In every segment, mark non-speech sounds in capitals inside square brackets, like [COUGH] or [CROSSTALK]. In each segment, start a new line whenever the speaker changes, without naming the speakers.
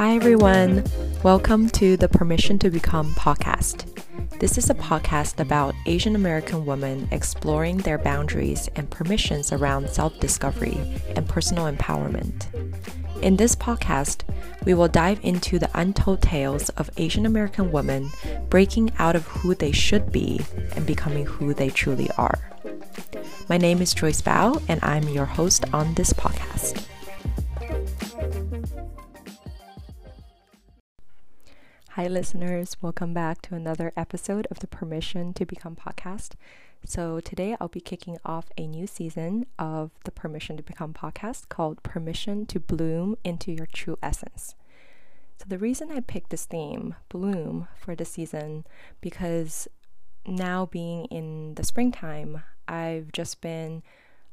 Hi, everyone. Welcome to the Permission to Become podcast. This is a podcast about Asian American women exploring their boundaries and permissions around self discovery and personal empowerment. In this podcast, we will dive into the untold tales of Asian American women breaking out of who they should be and becoming who they truly are. My name is Joyce Bao, and I'm your host on this podcast. Hi, listeners. Welcome back to another episode of the Permission to Become podcast. So, today I'll be kicking off a new season of the Permission to Become podcast called Permission to Bloom into Your True Essence. So, the reason I picked this theme, Bloom, for the season, because now being in the springtime, I've just been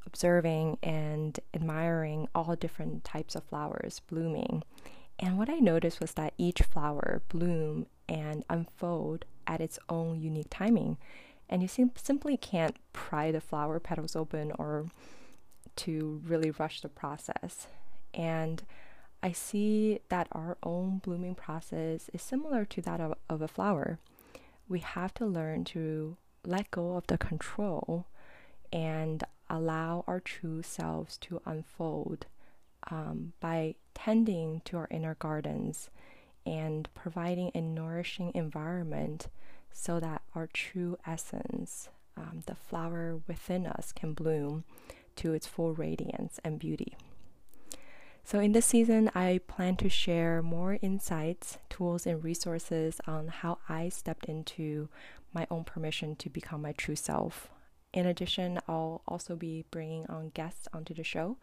observing and admiring all different types of flowers blooming. And what I noticed was that each flower bloom and unfold at its own unique timing. And you sim- simply can't pry the flower petals open or to really rush the process. And I see that our own blooming process is similar to that of, of a flower. We have to learn to let go of the control and allow our true selves to unfold um, by tending to our inner gardens and providing a nourishing environment so that our true essence, um, the flower within us, can bloom to its full radiance and beauty. So, in this season, I plan to share more insights, tools, and resources on how I stepped into my own permission to become my true self in addition, I'll also be bringing on guests onto the show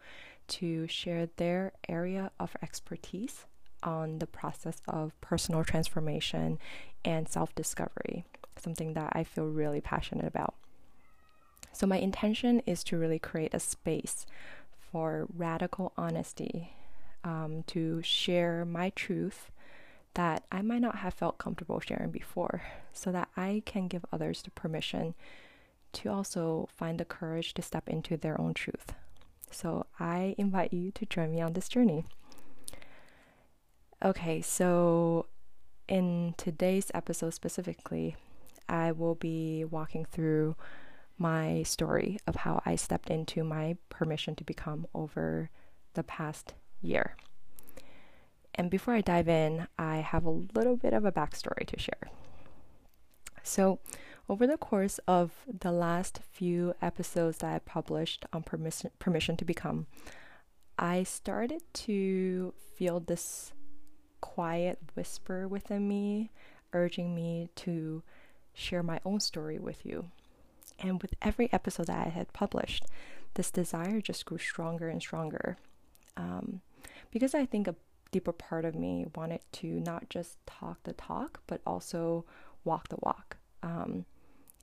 to share their area of expertise on the process of personal transformation and self discovery, something that I feel really passionate about. So, my intention is to really create a space for radical honesty, um, to share my truth that I might not have felt comfortable sharing before, so that I can give others the permission to also find the courage to step into their own truth. So I invite you to join me on this journey. Okay, so in today's episode specifically, I will be walking through my story of how I stepped into my permission to become over the past year. And before I dive in, I have a little bit of a backstory to share. So, over the course of the last few episodes that I published on permission, permission to become, I started to feel this quiet whisper within me, urging me to share my own story with you. And with every episode that I had published, this desire just grew stronger and stronger. Um, because I think a deeper part of me wanted to not just talk the talk, but also walk the walk. Um,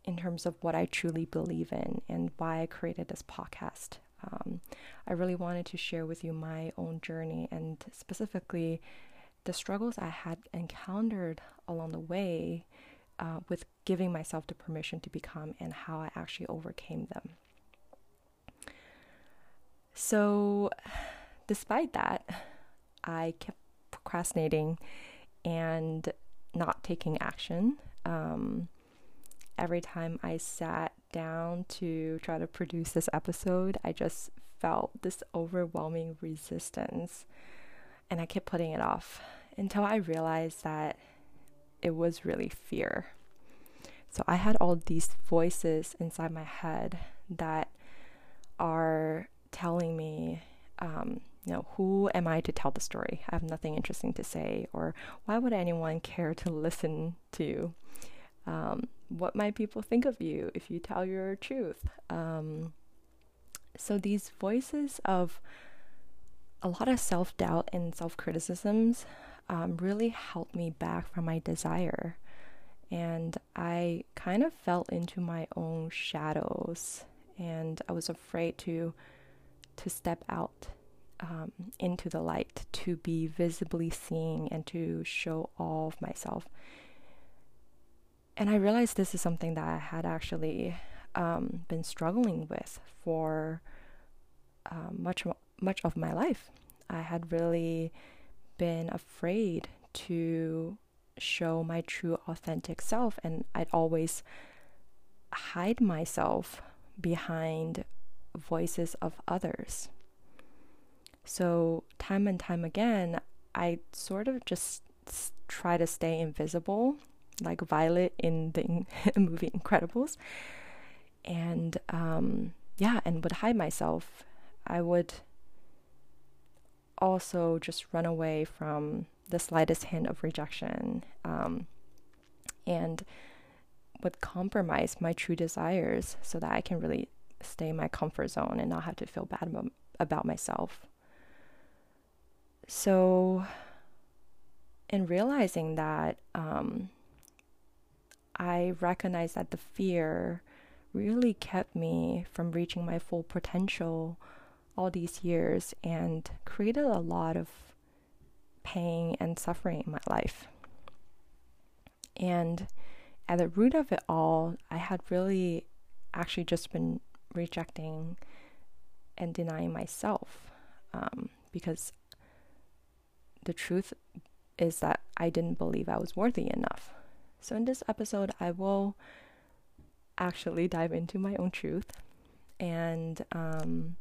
in terms of what I truly believe in and why I created this podcast. Um, I really wanted to share with you my own journey and specifically the struggles I had encountered along the way uh, with giving myself the permission to become and how I actually overcame them. So, despite that, I kept procrastinating and not taking action. Um, every time I sat down to try to produce this episode, I just felt this overwhelming resistance and I kept putting it off until I realized that it was really fear. So I had all these voices inside my head that are telling me, um, you know, who am I to tell the story? I have nothing interesting to say, or why would anyone care to listen to? Um, what might people think of you if you tell your truth? Um, so these voices of a lot of self doubt and self criticisms um, really helped me back from my desire. And I kind of fell into my own shadows, and I was afraid to to step out um, into the light, to be visibly seen, and to show all of myself and I realized this is something that I had actually um, been struggling with for uh, much much of my life. I had really been afraid to show my true authentic self and I'd always hide myself behind voices of others. So, time and time again, I sort of just try to stay invisible, like Violet in the [LAUGHS] movie Incredibles. And um, yeah, and would hide myself. I would also just run away from the slightest hint of rejection um, and would compromise my true desires so that I can really stay in my comfort zone and not have to feel bad about, myself. So, in realizing that, um, I recognized that the fear really kept me from reaching my full potential all these years and created a lot of pain and suffering in my life. And at the root of it all, I had really actually just been rejecting and denying myself um, because the truth is that I didn't believe I was worthy enough. So, in this episode, I will actually dive into my own truth. And um,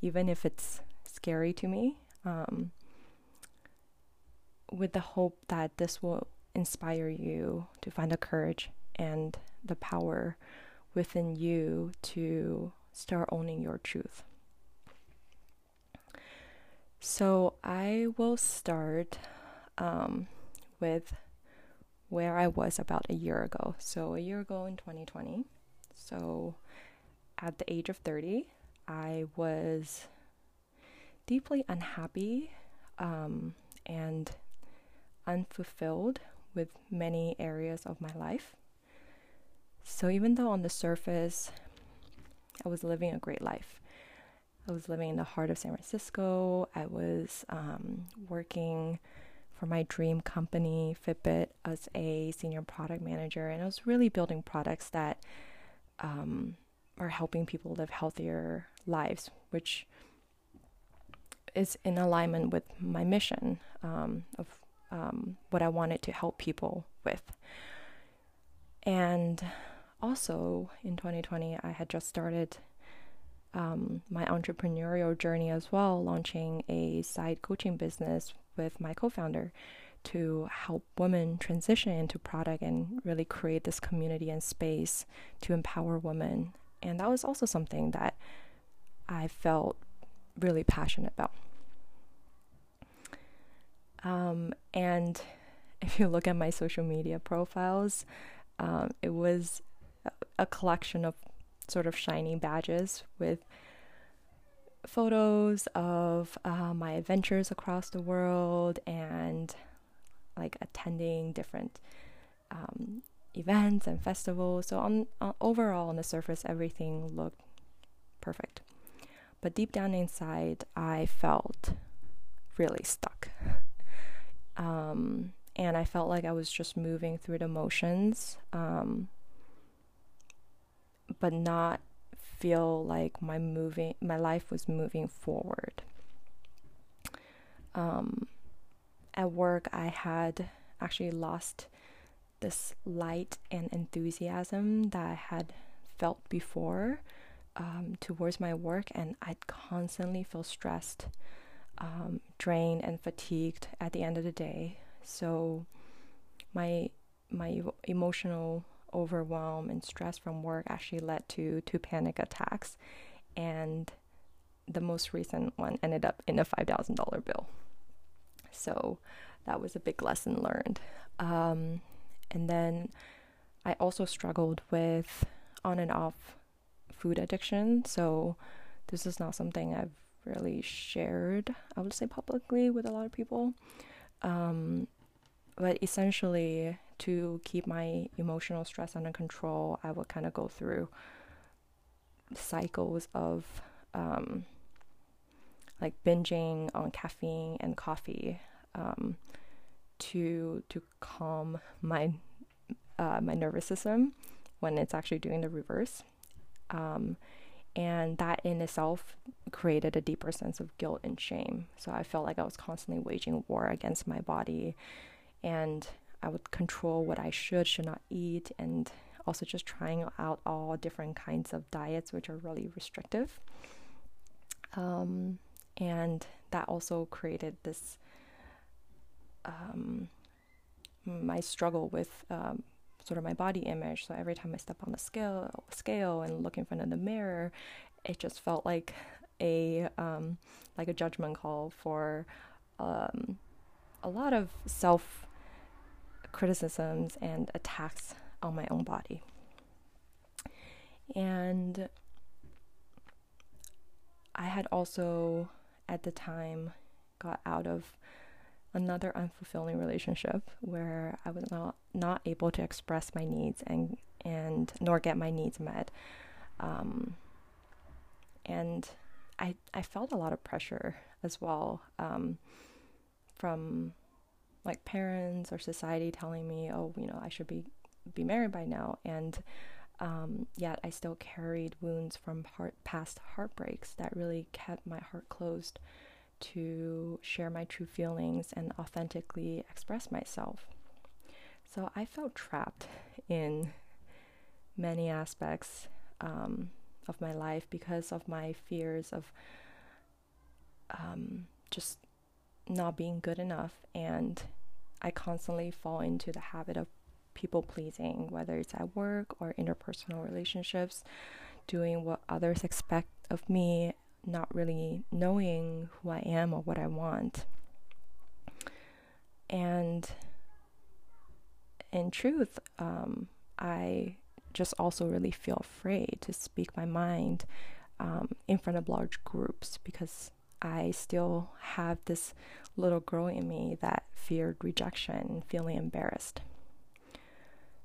even if it's scary to me, um, with the hope that this will inspire you to find the courage and the power within you to start owning your truth. So, I will start um, with where I was about a year ago. So, a year ago in 2020, so at the age of 30, I was deeply unhappy um, and unfulfilled with many areas of my life. So, even though on the surface I was living a great life, I was living in the heart of San Francisco, I was um, working for my dream company, Fitbit, as a senior product manager, and I was really building products that um, are helping people live healthier lives, which is in alignment with my mission um, of um, what I wanted to help people with. And also in 2020, I had just started um, my entrepreneurial journey as well, launching a side coaching business with my co founder to help women transition into product and really create this community and space to empower women. And that was also something that I felt really passionate about. Um, and [LAUGHS] if you look at my social media profiles, um, it was a collection of sort of shiny badges with photos of uh, my adventures across the world and like attending different um, events and festivals. So on, uh, overall on the surface, everything looked perfect, but deep down inside, I felt really stuck. [LAUGHS] Um, and I felt like I was just moving through the motions, um, but not feel like my moving my life was moving forward. Um, at work, I had actually lost this light and enthusiasm that I had felt before um, towards my work, and I'd constantly feel stressed, um, drained, and fatigued at the end of the day. So, my my emotional overwhelm and stress from work actually led to two panic attacks, and the most recent one ended up in a five thousand dollar bill. So that was a big lesson learned. Um, and then I also struggled with on and off food addiction. So this is not something I've really shared, I would say publicly with a lot of people. Um, but essentially, to keep my emotional stress under control, I would kind of go through cycles of um, like binging on caffeine and coffee um, to to calm my uh, my nervous system when it's actually doing the reverse. Um, And that in itself created a deeper sense of guilt and shame. So I felt like I was constantly waging war against my body and I would control what I should, should not eat, and also just trying out all different kinds of diets, which are really restrictive. Um, and that also created this um, my struggle with um, sort of my body image. So every time I step on the scale, scale and look in front of the mirror, it just felt like a um, like a judgment call for um, a lot of self criticisms and attacks on my own body. And I had also at the time got out of another unfulfilling relationship where I was not not able to express my needs and and nor get my needs met. Um, and I I felt a lot of pressure as well um, from like parents or society telling me, oh, you know, I should be be married by now, and um, yet I still carried wounds from heart, past heartbreaks that really kept my heart closed to share my true feelings and authentically express myself. So I felt trapped in many aspects um, of my life because of my fears of um, just not being good enough. And I constantly fall into the habit of people pleasing, whether it's at work or interpersonal relationships, doing what others expect of me not really knowing who I am or what I want. And in truth, um, I just also really feel afraid to speak my mind um, in front of large groups because I still have this little girl in me that feared rejection, and feeling embarrassed.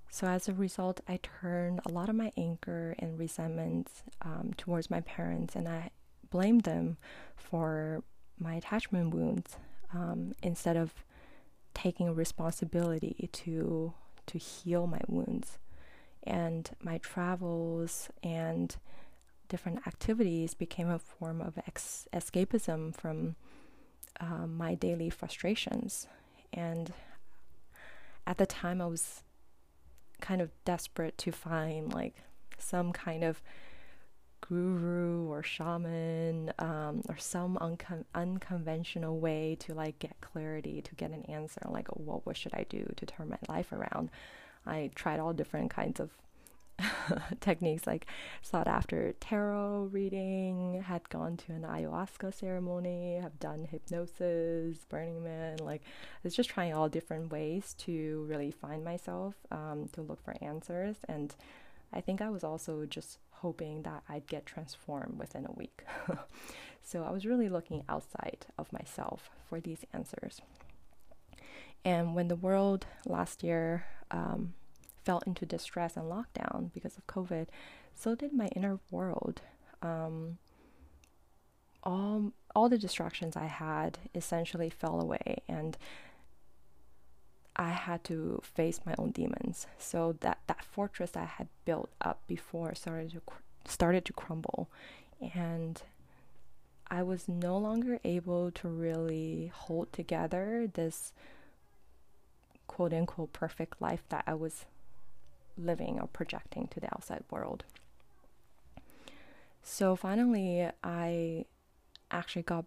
So, as a result, I turned a lot of my anger and resentment um, towards my parents, and I blamed them for my attachment wounds um, instead of taking responsibility to to heal my wounds and my travels and different activities became a form of ex- escapism from um, my daily frustrations. And at the time i was kind of desperate to find like some kind of guru or shaman um, or some uncon- unconventional way to like get clarity to get an answer like well, what should i do to turn my life around? I tried all different kinds of [LAUGHS] techniques like sought after tarot reading had gone to an ayahuasca ceremony have done hypnosis burning man like it's just trying all different ways to really find myself um, to look for answers and i think i was also just hoping that I'd get transformed within a week. [LAUGHS] so I was really looking outside of myself for these answers. And when the world last year um, fell into distress and lockdown because of COVID, so did my inner world. Um, all all the distractions I had essentially fell away, and I had to face my own demons. So that that fortress I had built up before started to cr- started to crumble, and I was no longer able to really hold together this quote unquote perfect life that I was living or projecting to the outside world. So finally, I actually got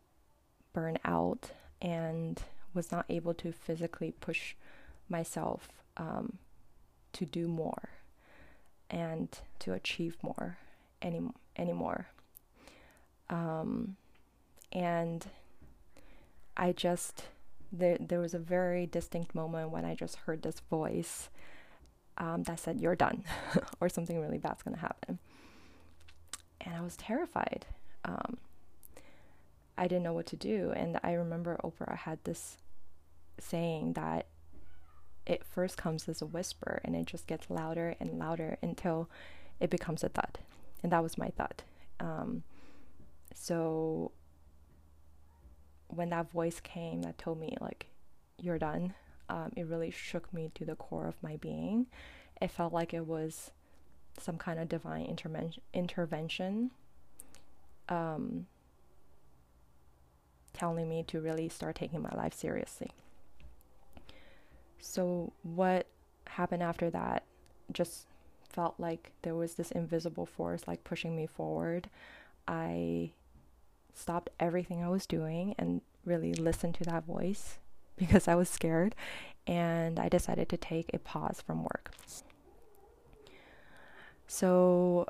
burned out and was not able to physically push myself um, to do more and to achieve more any anymore. Um, and I just there there was a very distinct moment when I just heard this voice um, that said you're done [LAUGHS] or something really bad's gonna happen, and I was terrified. Um, I didn't know what to do, and I remember Oprah had this saying that it first comes as a whisper and it just gets louder and louder until it becomes a thud. And that was my thought. Um, so when that voice came that told me, like, you're done, um, it really shook me to the core of my being. It felt like it was some kind of divine intermen- intervention um, telling me to really start taking my life seriously. So, what happened after that just felt like there was this invisible force like pushing me forward. I stopped everything I was doing and really listened to that voice because I was scared and I decided to take a pause from work. So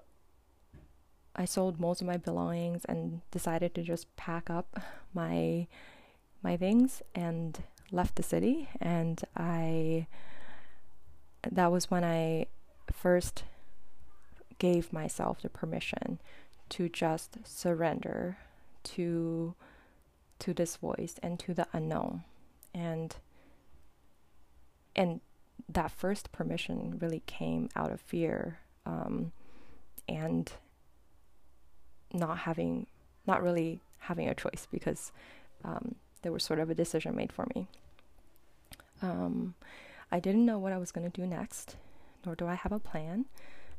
I sold most of my belongings and decided to just pack up my my things and left the city and I that was when I first gave myself the permission to just surrender to to this voice and to the unknown and and that first permission really came out of fear um, and not having not really having a choice because um, there was sort of a decision made for me. Um, i didn't know what i was going to do next nor do i have a plan.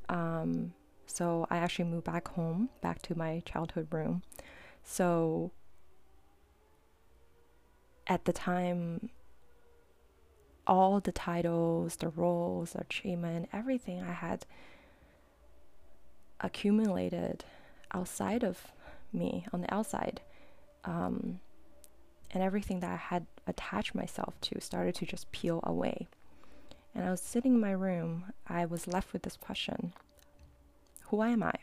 Um, so i actually moved back home back to my childhood room. So at the time, all the titles, the roles, the achievement, everything I had accumulated outside of me on the outside. Um, and everything that I had attached myself to started to just peel away. And I was sitting in my room, I was left with this question Who am I?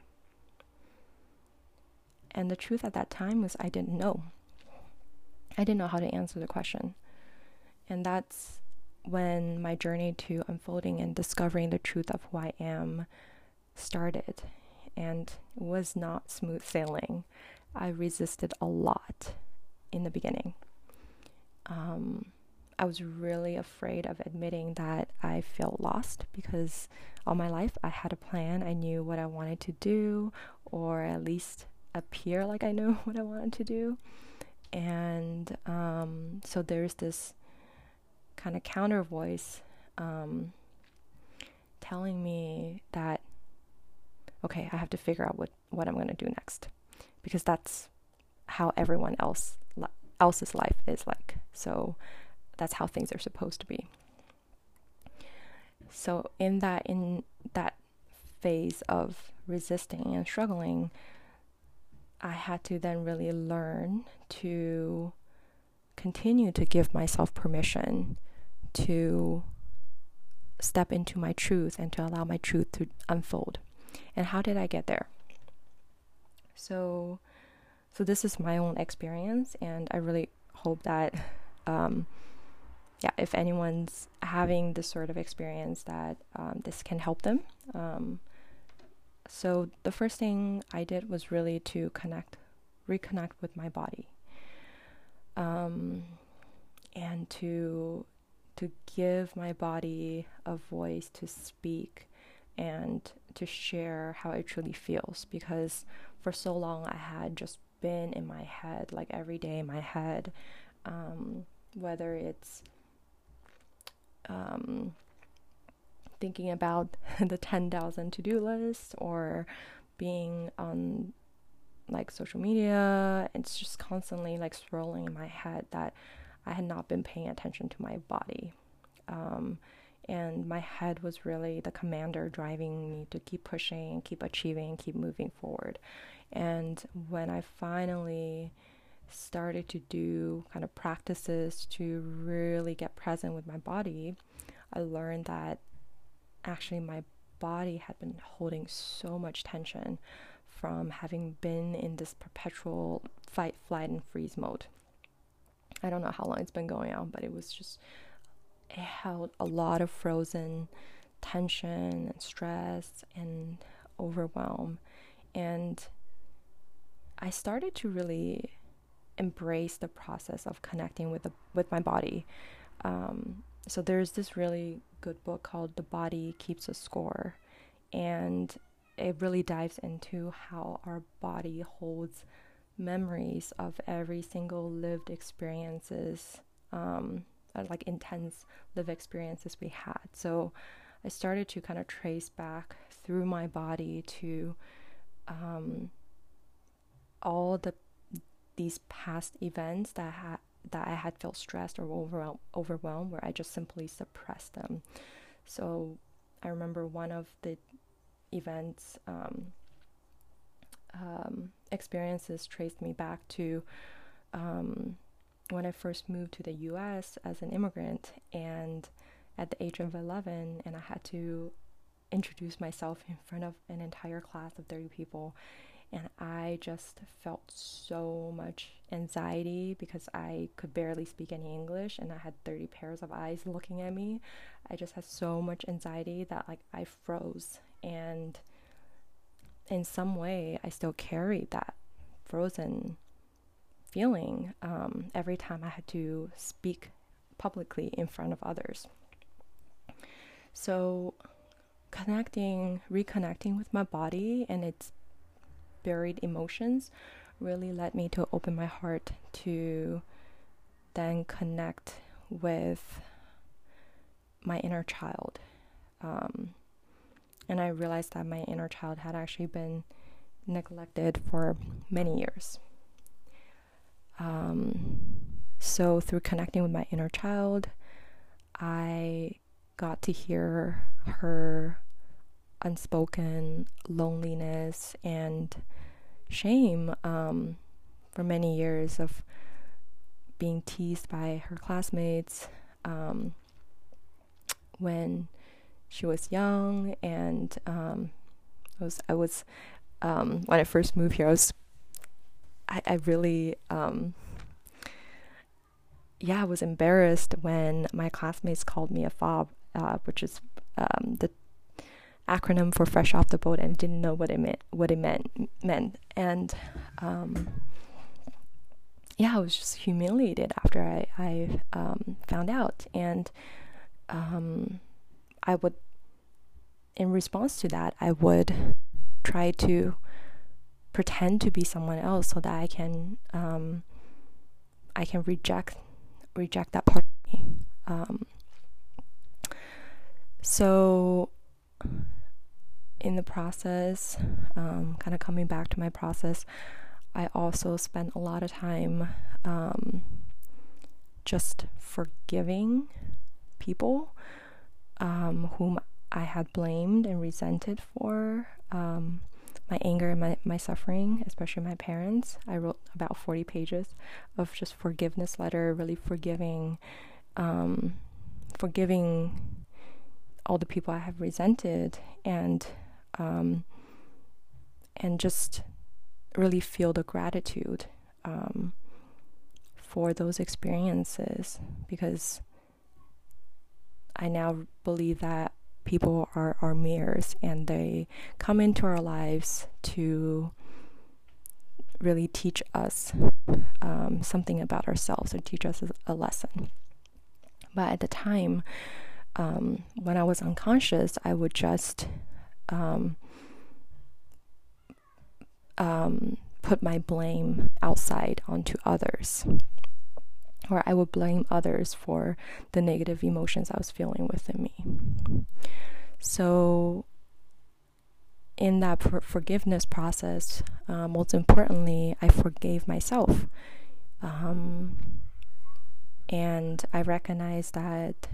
And the truth at that time was I didn't know. I didn't know how to answer the question. And that's when my journey to unfolding and discovering the truth of who I am started. And it was not smooth sailing. I resisted a lot in the beginning. Um, I was really afraid of admitting that I felt lost because all my life I had a plan. I knew what I wanted to do, or at least appear like I knew [LAUGHS] what I wanted to do. And um, so there's this kind of counter voice um, telling me that, okay, I have to figure out what, what I'm going to do next because that's how everyone else else's life is like. So that's how things are supposed to be. So in that in that phase of resisting and struggling, I had to then really learn to continue to give myself permission to step into my truth and to allow my truth to unfold. And how did I get there? So, so this is my own experience, and I really hope that, um, yeah, if anyone's having this sort of experience, that um, this can help them. Um, so the first thing I did was really to connect, reconnect with my body, um, and to to give my body a voice to speak and to share how it truly feels. Because for so long I had just been in my head, like every day in my head, um, whether it's um, thinking about [LAUGHS] the 10,000 to do list or being on like social media. It's just constantly like swirling in my head that I had not been paying attention to my body. Um, and my head was really the commander driving me to keep pushing, keep achieving, keep moving forward. And when I finally started to do kind of practices to really get present with my body, I learned that actually my body had been holding so much tension from having been in this perpetual fight, flight, and freeze mode. I don't know how long it's been going on, but it was just, it held a lot of frozen tension and stress and overwhelm. And I started to really embrace the process of connecting with the with my body. Um, so there's this really good book called The Body Keeps a Score, and it really dives into how our body holds memories of every single lived experiences, um, uh, like intense lived experiences we had. So I started to kind of trace back through my body to um, all the these past events that had that I had felt stressed or overwhelmed, overwhelmed where I just simply suppressed them. So I remember one of the events um, um, experiences traced me back to um, when I first moved to the US as an immigrant and at the age of 11 and I had to introduce myself in front of an entire class of 30 people and I just felt so much anxiety because I could barely speak any English and I had 30 pairs of eyes looking at me. I just had so much anxiety that like I froze and in some way I still carried that frozen feeling um, every time I had to speak publicly in front of others. So connecting, reconnecting with my body and its buried emotions really led me to open my heart to then connect with my inner child. Um, and I realized that my inner child had actually been neglected for many years. Um, so, through connecting with my inner child, I got to hear her unspoken loneliness and shame um, for many years of being teased by her classmates um, when she was young and um, I was I was um, when I first moved here I was I, I really um, yeah I was embarrassed when my classmates called me a fob uh, which is um, the acronym for fresh off the boat and didn't know what it meant what it meant meant. And um, yeah I was just humiliated after I I um, found out. And um, I would in response to that I would try to pretend to be someone else so that I can um, I can reject reject that part of me. Um, so in the process, um, kind of coming back to my process, I also spent a lot of time um, just forgiving people um, whom I had blamed and resented for um, my anger and my, my suffering, especially my parents. I wrote about 40 pages of just forgiveness letter, really forgiving, um, forgiving all the people I have resented and um, and just really feel the gratitude um, for those experiences because I now believe that people are our mirrors and they come into our lives to really teach us um, something about ourselves or teach us a lesson. But at the time, um, when I was unconscious, I would just um, um, put my blame outside onto others. Or I would blame others for the negative emotions I was feeling within me. So, in that for- forgiveness process, um, most importantly, I forgave myself. Um, and I recognized that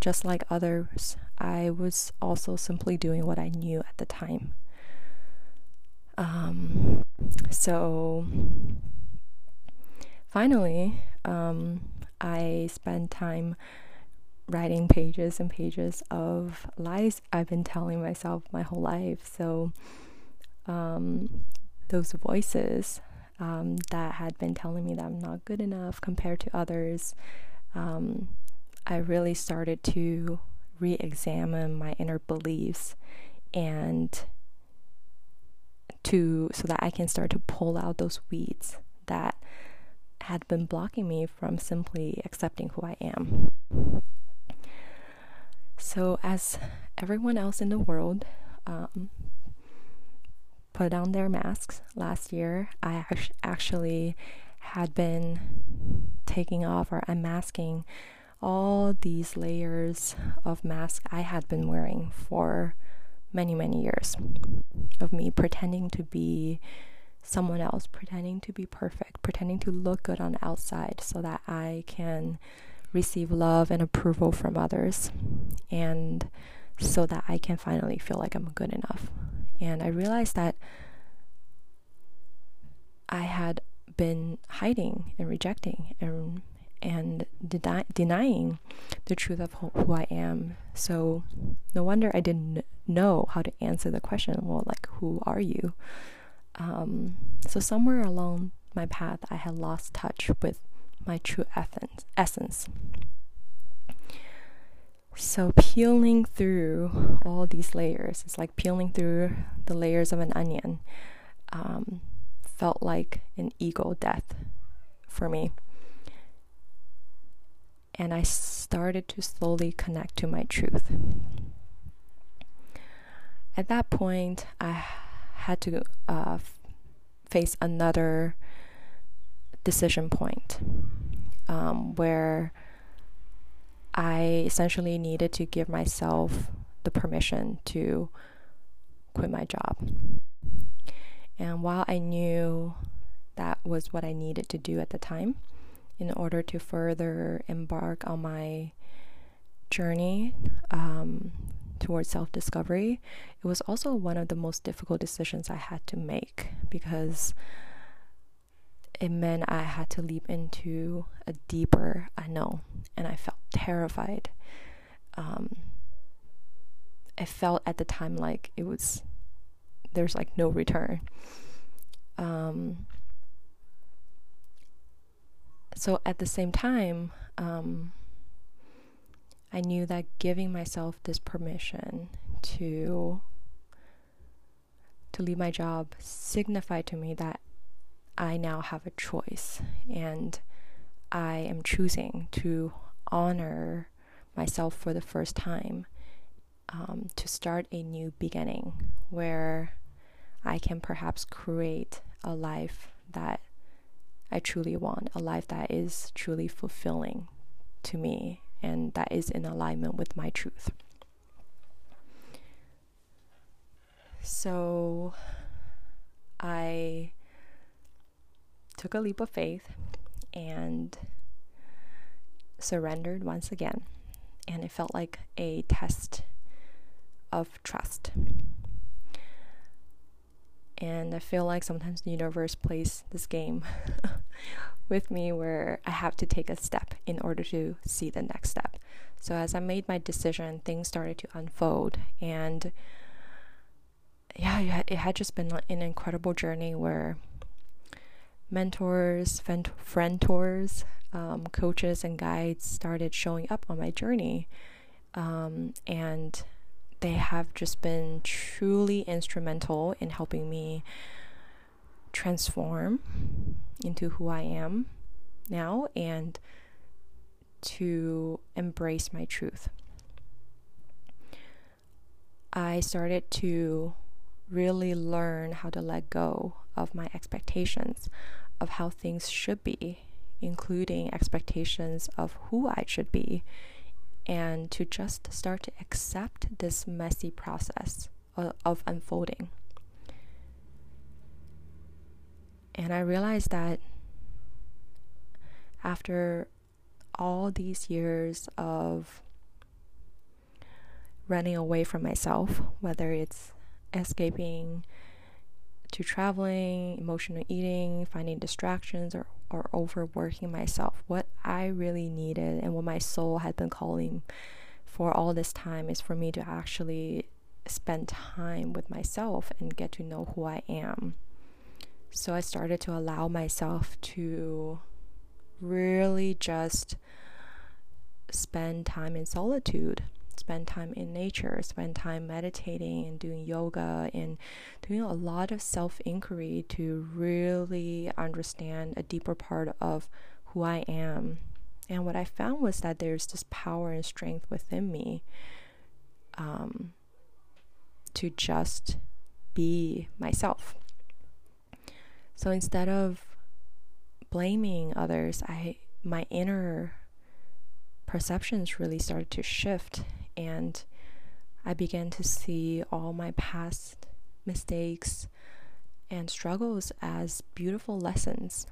just like others, I was also simply doing what I knew at the time. Um, so finally, um, I spent time writing pages and pages of lies I've been telling myself my whole life. So um, those voices um, that had been telling me that I'm not good enough compared to others. Um, I really started to re examine my inner beliefs and to so that I can start to pull out those weeds that had been blocking me from simply accepting who I am. So, as everyone else in the world um, put on their masks last year, I actually had been taking off or unmasking all these layers of mask I had been wearing for many, many years of me pretending to be someone else, pretending to be perfect, pretending to look good on the outside so that I can receive love and approval from others and so that I can finally feel like I'm good enough. And I realized that I had been hiding and rejecting and and denying the truth of who I am. So no wonder I didn't know how to answer the question. Well, like who are you? Um, so somewhere along my path, I had lost touch with my true essence. So peeling through all these layers, it's like peeling through the layers of an onion. Um, felt like an ego death for me. And I started to slowly connect to my truth. At that point, I had to uh, face another decision point um, where I essentially needed to give myself the permission to quit my job. And while I knew that was what I needed to do at the time in order to further embark on my journey um, towards self discovery, it was also one of the most difficult decisions I had to make because it meant I had to leap into a deeper unknown, and I felt terrified. Um, I felt at the time like it was there's like no return. Um, so at the same time, um, I knew that giving myself this permission to to leave my job signified to me that I now have a choice and I am choosing to honor myself for the first time um, to start a new beginning where I can perhaps create a life that I truly want, a life that is truly fulfilling to me and that is in alignment with my truth. So I took a leap of faith and surrendered once again. And it felt like a test of trust. And I feel like sometimes the universe plays this game [LAUGHS] with me where I have to take a step in order to see the next step. So as I made my decision, things started to unfold. And yeah, it had just been an incredible journey where mentors, friend tours, um, coaches, and guides started showing up on my journey. Um, and they have just been truly instrumental in helping me transform into who I am now and to embrace my truth. I started to really learn how to let go of my expectations of how things should be, including expectations of who I should be and to just start to accept this messy process of, unfolding. And I realized that after all these years of running away from myself, whether it's escaping to traveling, emotional eating, finding distractions, or or overworking myself. What I really needed and what my soul had been calling for all this time is for me to actually spend time with myself and get to know who I am. So I started to allow myself to really just spend time in solitude spend time in nature, spend time meditating and doing yoga and doing a lot of self inquiry to really understand a deeper part of who I am. And what I found was that there's this power and strength within me um, to just be myself. So instead of blaming others, I my inner perceptions really started to shift and I began to see all my past mistakes and struggles as beautiful lessons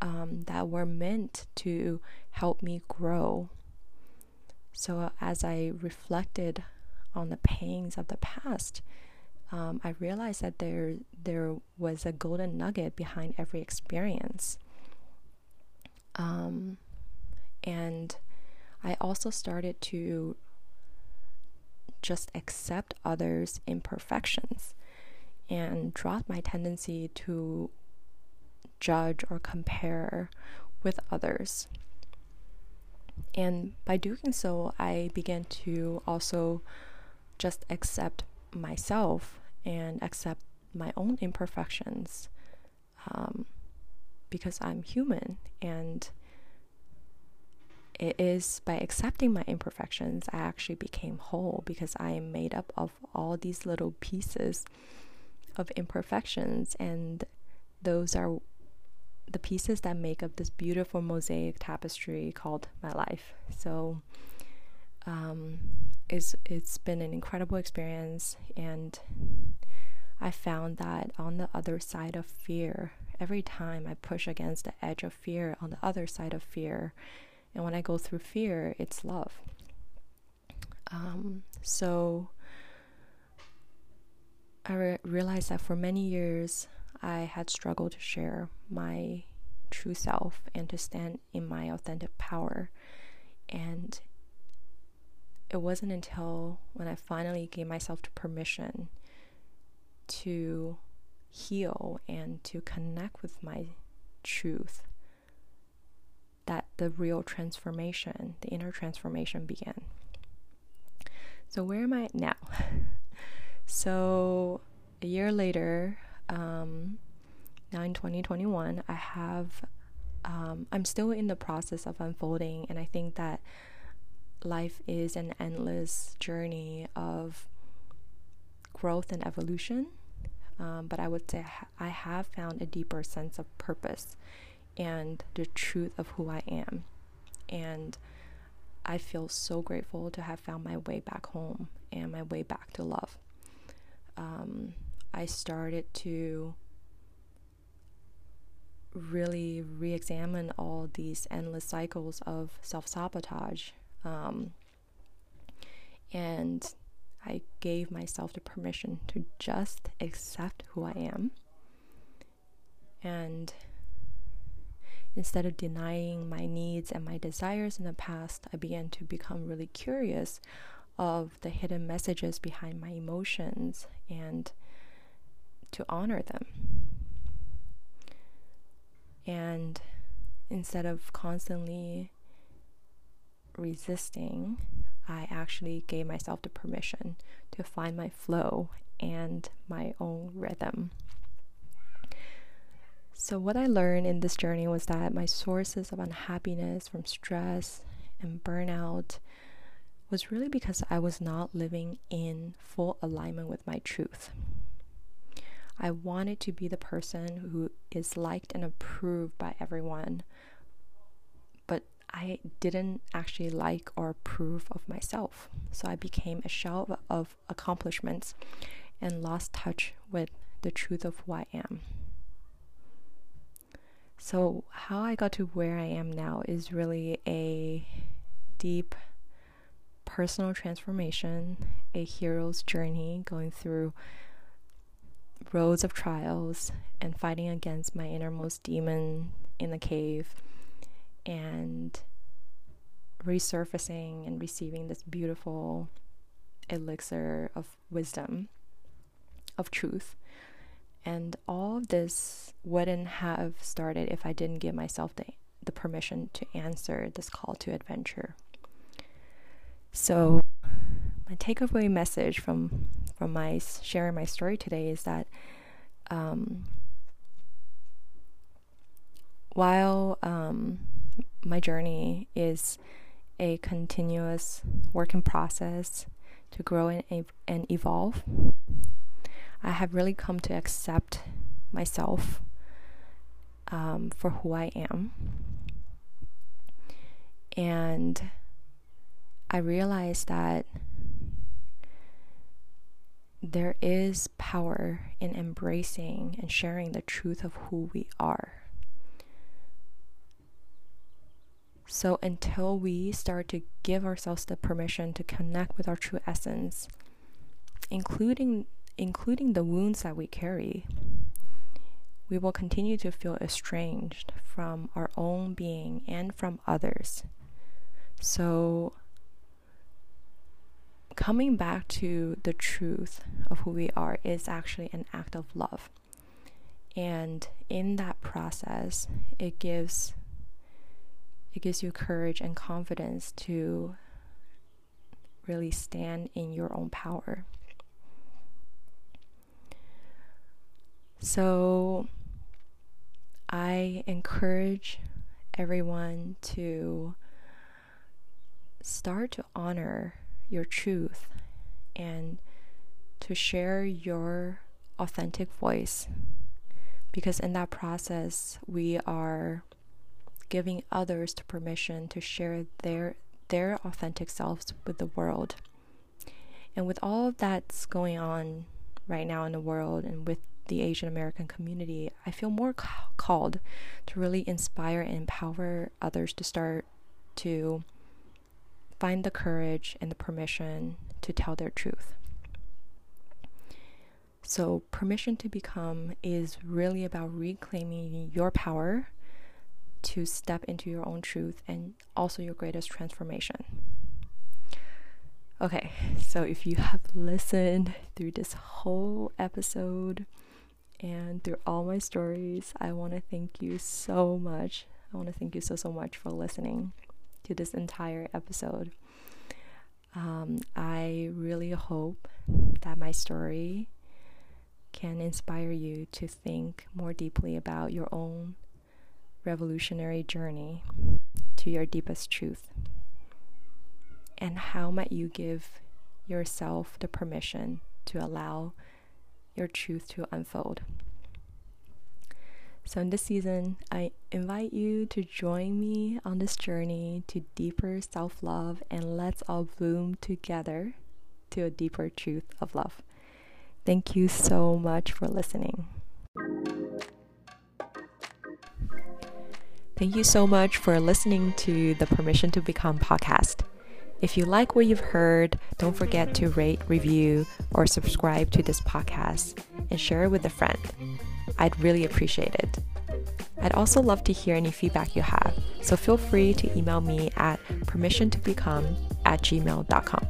um, that were meant to help me grow. So, as I reflected on the pains of the past, um, I realized that there there was a golden nugget behind every experience. Um, and I also started to just accept others' imperfections and drop my tendency to judge or compare with others. And by doing so, I began to also just accept myself and accept my own imperfections um, because I'm human. And it is by accepting my imperfections, I actually became whole because I am made up of all these little pieces of imperfections. And those are the pieces that make up this beautiful mosaic tapestry called my life. So, um, it's, it's been an incredible experience and I found that on the other side of fear, every time I push against the edge of fear, on the other side of fear, and when I go through fear, it's love. Um, so I re- realized that for many years I had struggled to share my true self and to stand in my authentic power. And it wasn't until when I finally gave myself permission to heal and to connect with my truth that the real transformation, the inner transformation began. So, where am I now? [LAUGHS] so, a year later, um, now in 2021, I have, um, I'm still in the process of unfolding, and I think that life is an endless journey of growth and evolution. Um, but I would say I have found a deeper sense of purpose and the truth of who I am. And I feel so grateful to have found my way back home and my way back to love. Um, I started to really re examine all these endless cycles of self sabotage. Um, and I gave myself the permission to just accept who I am. And instead of denying my needs and my desires in the past, I began to become really curious of the hidden messages behind my emotions and to honor them. And instead of constantly resisting, I actually gave myself the permission to find my flow and my own rhythm. So, what I learned in this journey was that my sources of unhappiness from stress and burnout was really because I was not living in full alignment with my truth. I wanted to be the person who is liked and approved by everyone, but I didn't actually like or approve of myself. So I became a shell of accomplishments and lost touch with the truth of who I am. So, how I got to where I am now is really a deep personal transformation, a hero's journey going through roads of trials and fighting against my innermost demon in the cave and resurfacing and receiving this beautiful elixir of wisdom, of truth. And all of this wouldn't have started if I didn't give myself the, the permission to answer this call to adventure. So, my takeaway message from from my sharing my story today is that um, while um, my journey is a continuous work in process to grow and, and evolve, I have really come to accept myself um, for who I am. And I realized that there is power in embracing and sharing the truth of who we are. So, until we start to give ourselves the permission to connect with our true essence, including, including the wounds that we carry, we will continue to feel estranged from our own being and from others. So, coming back to the truth of who we are is actually an act of love. And in that process, it gives it gives you courage and confidence to really stand in your own power. So I encourage everyone to start to honor your truth and to share your authentic voice. Because in that process we are giving others the permission to share their their authentic selves with the world. And with all of that's going on right now in the world and with the Asian American community, I feel more called to really inspire and empower others to start to find the courage and the permission to tell their truth. So, permission to become is really about reclaiming your power to step into your own truth and also your greatest transformation. Okay, so if you have listened through this whole episode, and through all my stories. I want to thank you so much. I want to thank you so, so much for listening to this entire episode. Um, I really hope that my story can inspire you to think more deeply about your own revolutionary journey to your deepest truth. And how might you give yourself the permission to allow your truth to unfold. So, in this season, I invite you to join me on this journey to deeper self love and let's all bloom together to a deeper truth of love. Thank you so much for listening. Thank you so much for listening to the Permission to Become podcast. If you like what you've heard, don't forget to rate, review, or subscribe to this podcast and share it with a friend. I'd really appreciate it. I'd also love to hear any feedback you have, so feel free to email me at permissiontobecome at gmail.com.